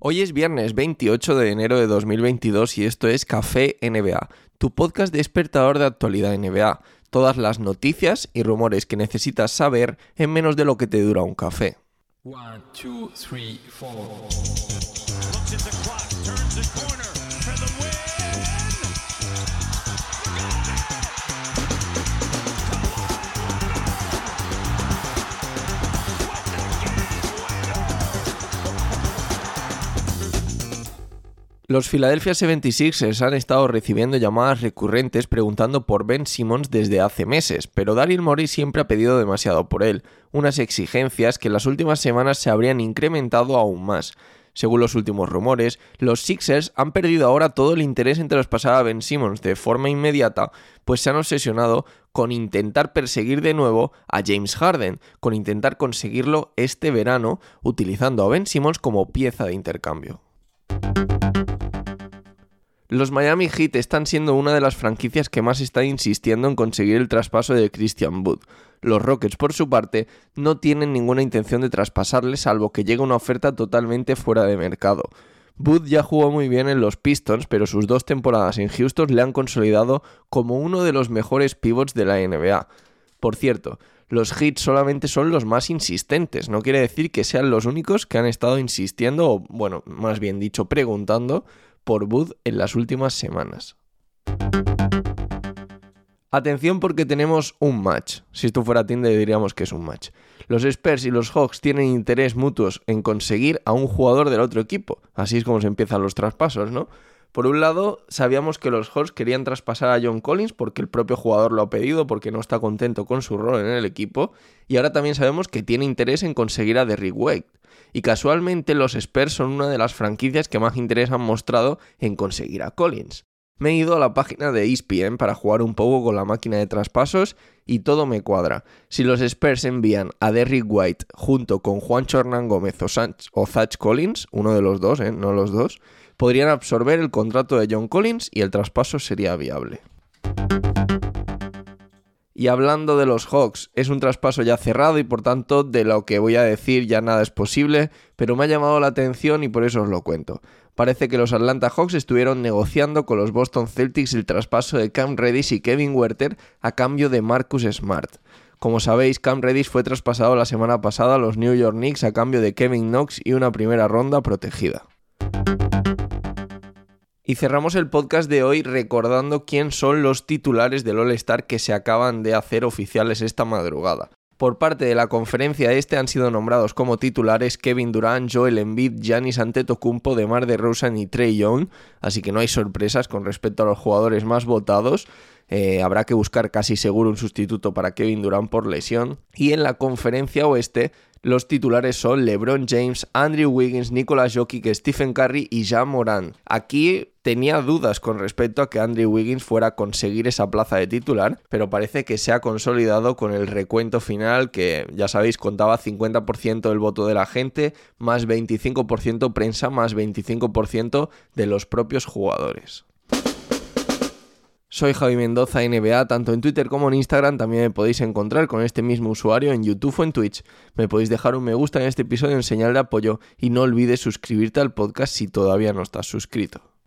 Hoy es viernes 28 de enero de 2022 y esto es Café NBA, tu podcast despertador de actualidad NBA. Todas las noticias y rumores que necesitas saber en menos de lo que te dura un café. One, two, three, Los Philadelphia 76ers han estado recibiendo llamadas recurrentes preguntando por Ben Simmons desde hace meses, pero Daryl Morey siempre ha pedido demasiado por él, unas exigencias que en las últimas semanas se habrían incrementado aún más. Según los últimos rumores, los Sixers han perdido ahora todo el interés en traspasar a Ben Simmons de forma inmediata, pues se han obsesionado con intentar perseguir de nuevo a James Harden, con intentar conseguirlo este verano utilizando a Ben Simmons como pieza de intercambio. Los Miami Heat están siendo una de las franquicias que más está insistiendo en conseguir el traspaso de Christian Wood. Los Rockets, por su parte, no tienen ninguna intención de traspasarle salvo que llegue una oferta totalmente fuera de mercado. Wood ya jugó muy bien en los Pistons, pero sus dos temporadas en Houston le han consolidado como uno de los mejores pivots de la NBA. Por cierto, los Heat solamente son los más insistentes, no quiere decir que sean los únicos que han estado insistiendo, o bueno, más bien dicho, preguntando por Wood en las últimas semanas. Atención porque tenemos un match. Si esto fuera Tinder diríamos que es un match. Los Spurs y los Hawks tienen interés mutuos en conseguir a un jugador del otro equipo. Así es como se empiezan los traspasos, ¿no? Por un lado, sabíamos que los Hawks querían traspasar a John Collins porque el propio jugador lo ha pedido, porque no está contento con su rol en el equipo. Y ahora también sabemos que tiene interés en conseguir a Derrick White. Y casualmente los Spurs son una de las franquicias que más interés han mostrado en conseguir a Collins. Me he ido a la página de ESPN para jugar un poco con la máquina de traspasos y todo me cuadra. Si los Spurs envían a Derrick White junto con Juan Hernán Gómez o, Zach Collins, uno de los dos, ¿eh? no los dos, podrían absorber el contrato de John Collins y el traspaso sería viable. Y hablando de los Hawks, es un traspaso ya cerrado y por tanto de lo que voy a decir ya nada es posible, pero me ha llamado la atención y por eso os lo cuento. Parece que los Atlanta Hawks estuvieron negociando con los Boston Celtics el traspaso de Cam Reddish y Kevin Werther a cambio de Marcus Smart. Como sabéis, Cam Reddish fue traspasado la semana pasada a los New York Knicks a cambio de Kevin Knox y una primera ronda protegida. Y cerramos el podcast de hoy recordando quién son los titulares del All-Star que se acaban de hacer oficiales esta madrugada. Por parte de la conferencia este han sido nombrados como titulares Kevin Durant, Joel Embiid, Giannis Antetokounmpo, DeMar DeRozan y Trey Young, así que no hay sorpresas con respecto a los jugadores más votados. Eh, habrá que buscar casi seguro un sustituto para Kevin Durant por lesión. Y en la conferencia oeste los titulares son LeBron James, Andrew Wiggins, Nicolas Jokic, Stephen Curry y Jean Moran. Aquí tenía dudas con respecto a que Andrew Wiggins fuera a conseguir esa plaza de titular, pero parece que se ha consolidado con el recuento final que ya sabéis contaba 50% del voto de la gente, más 25% prensa, más 25% de los propios jugadores. Soy Javi Mendoza NBA, tanto en Twitter como en Instagram también me podéis encontrar con este mismo usuario en YouTube o en Twitch. Me podéis dejar un me gusta en este episodio en señal de apoyo y no olvides suscribirte al podcast si todavía no estás suscrito.